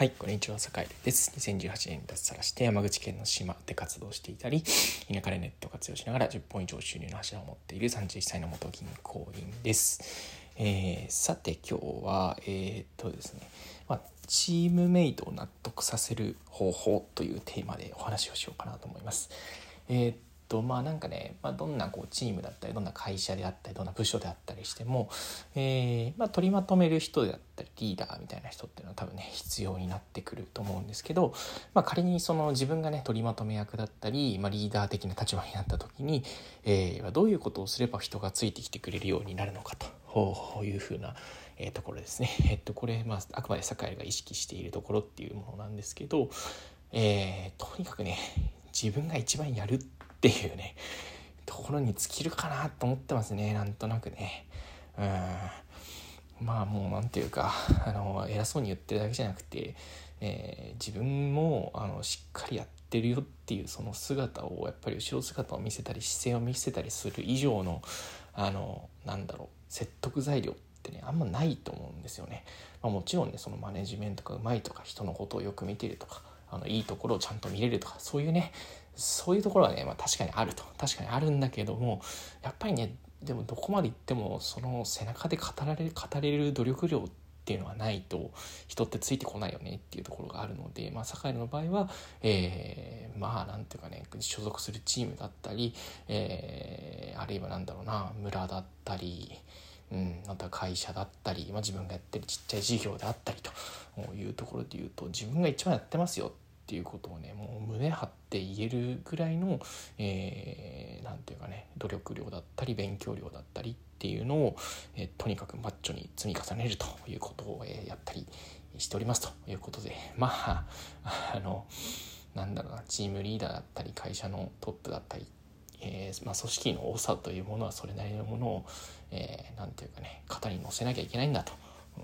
はい、こんにちは、坂井です。2018年に脱サラして山口県の島で活動していたり、田舎でネット活用しながら10本以上収入の柱を持っている31歳の元銀行員です。えー、さて今日は、えー、っとですね、まあ、チームメイトを納得させる方法というテーマでお話をしようかなと思います。えー、とまあなんかね、まあ、どんなこうチームだったりどんな会社であったりどんな部署であったりしても、えー、まあ、取りまとめる人であったりリーダーみたいな人っていうのは多分ね必要になってくると思うんですけど、まあ、仮にその自分がね取りまとめ役だったり、まあ、リーダー的な立場になった時に、えー、どういうことをすれば人がついてきてくれるようになるのかというふうなえー、ところですね。えっと、これ、まあ、あくまで酒井が意識しているところっていうものなんですけど、えー、とにかくね、自分が一番やるっっていうねところに尽きるかなと思ってますねなんとなくねうんまあもう何ていうかあの偉そうに言ってるだけじゃなくて、えー、自分もあのしっかりやってるよっていうその姿をやっぱり後ろ姿を見せたり姿勢を見せたりする以上のあのなんだろう説得材料ってねあんまないと思うんですよね。まあ、もちろんねそのマネジメントがうまいとか人のことをよく見てるとかあのいいところをちゃんと見れるとかそういうねそういうところはね、まあ、確かにあると。確かにあるんだけどもやっぱりねでもどこまでいってもその背中で語られる語れる努力量っていうのはないと人ってついてこないよねっていうところがあるので、まあ、坂井の場合は、えー、まあなんていうかね所属するチームだったり、えー、あるいはなんだろうな村だったり、うん、また会社だったり、まあ、自分がやってるちっちゃい事業であったりというところで言うと自分が一番やってますよっていうことをねもう胸張って言えるぐらいの何、えー、て言うかね努力量だったり勉強量だったりっていうのを、えー、とにかくマッチョに積み重ねるということを、えー、やったりしておりますということでまああのなんだろうなチームリーダーだったり会社のトップだったりえーまあ、組織の多さというものはそれなりのものを何、えー、て言うかね肩に乗せなきゃいけないんだと。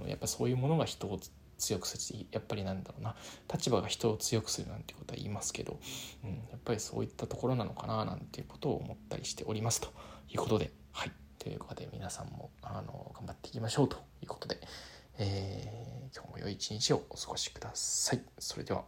やっぱそういうものが人を強くするやっぱりなんだろうな。立場が人を強くするなんてことは言いますけど、うん、やっぱりそういったところなのかななんていうことを思ったりしておりますということで。はい。ということで皆さんもあの頑張っていきましょうということで、えー、今日も良い一日をお過ごしください。それでは。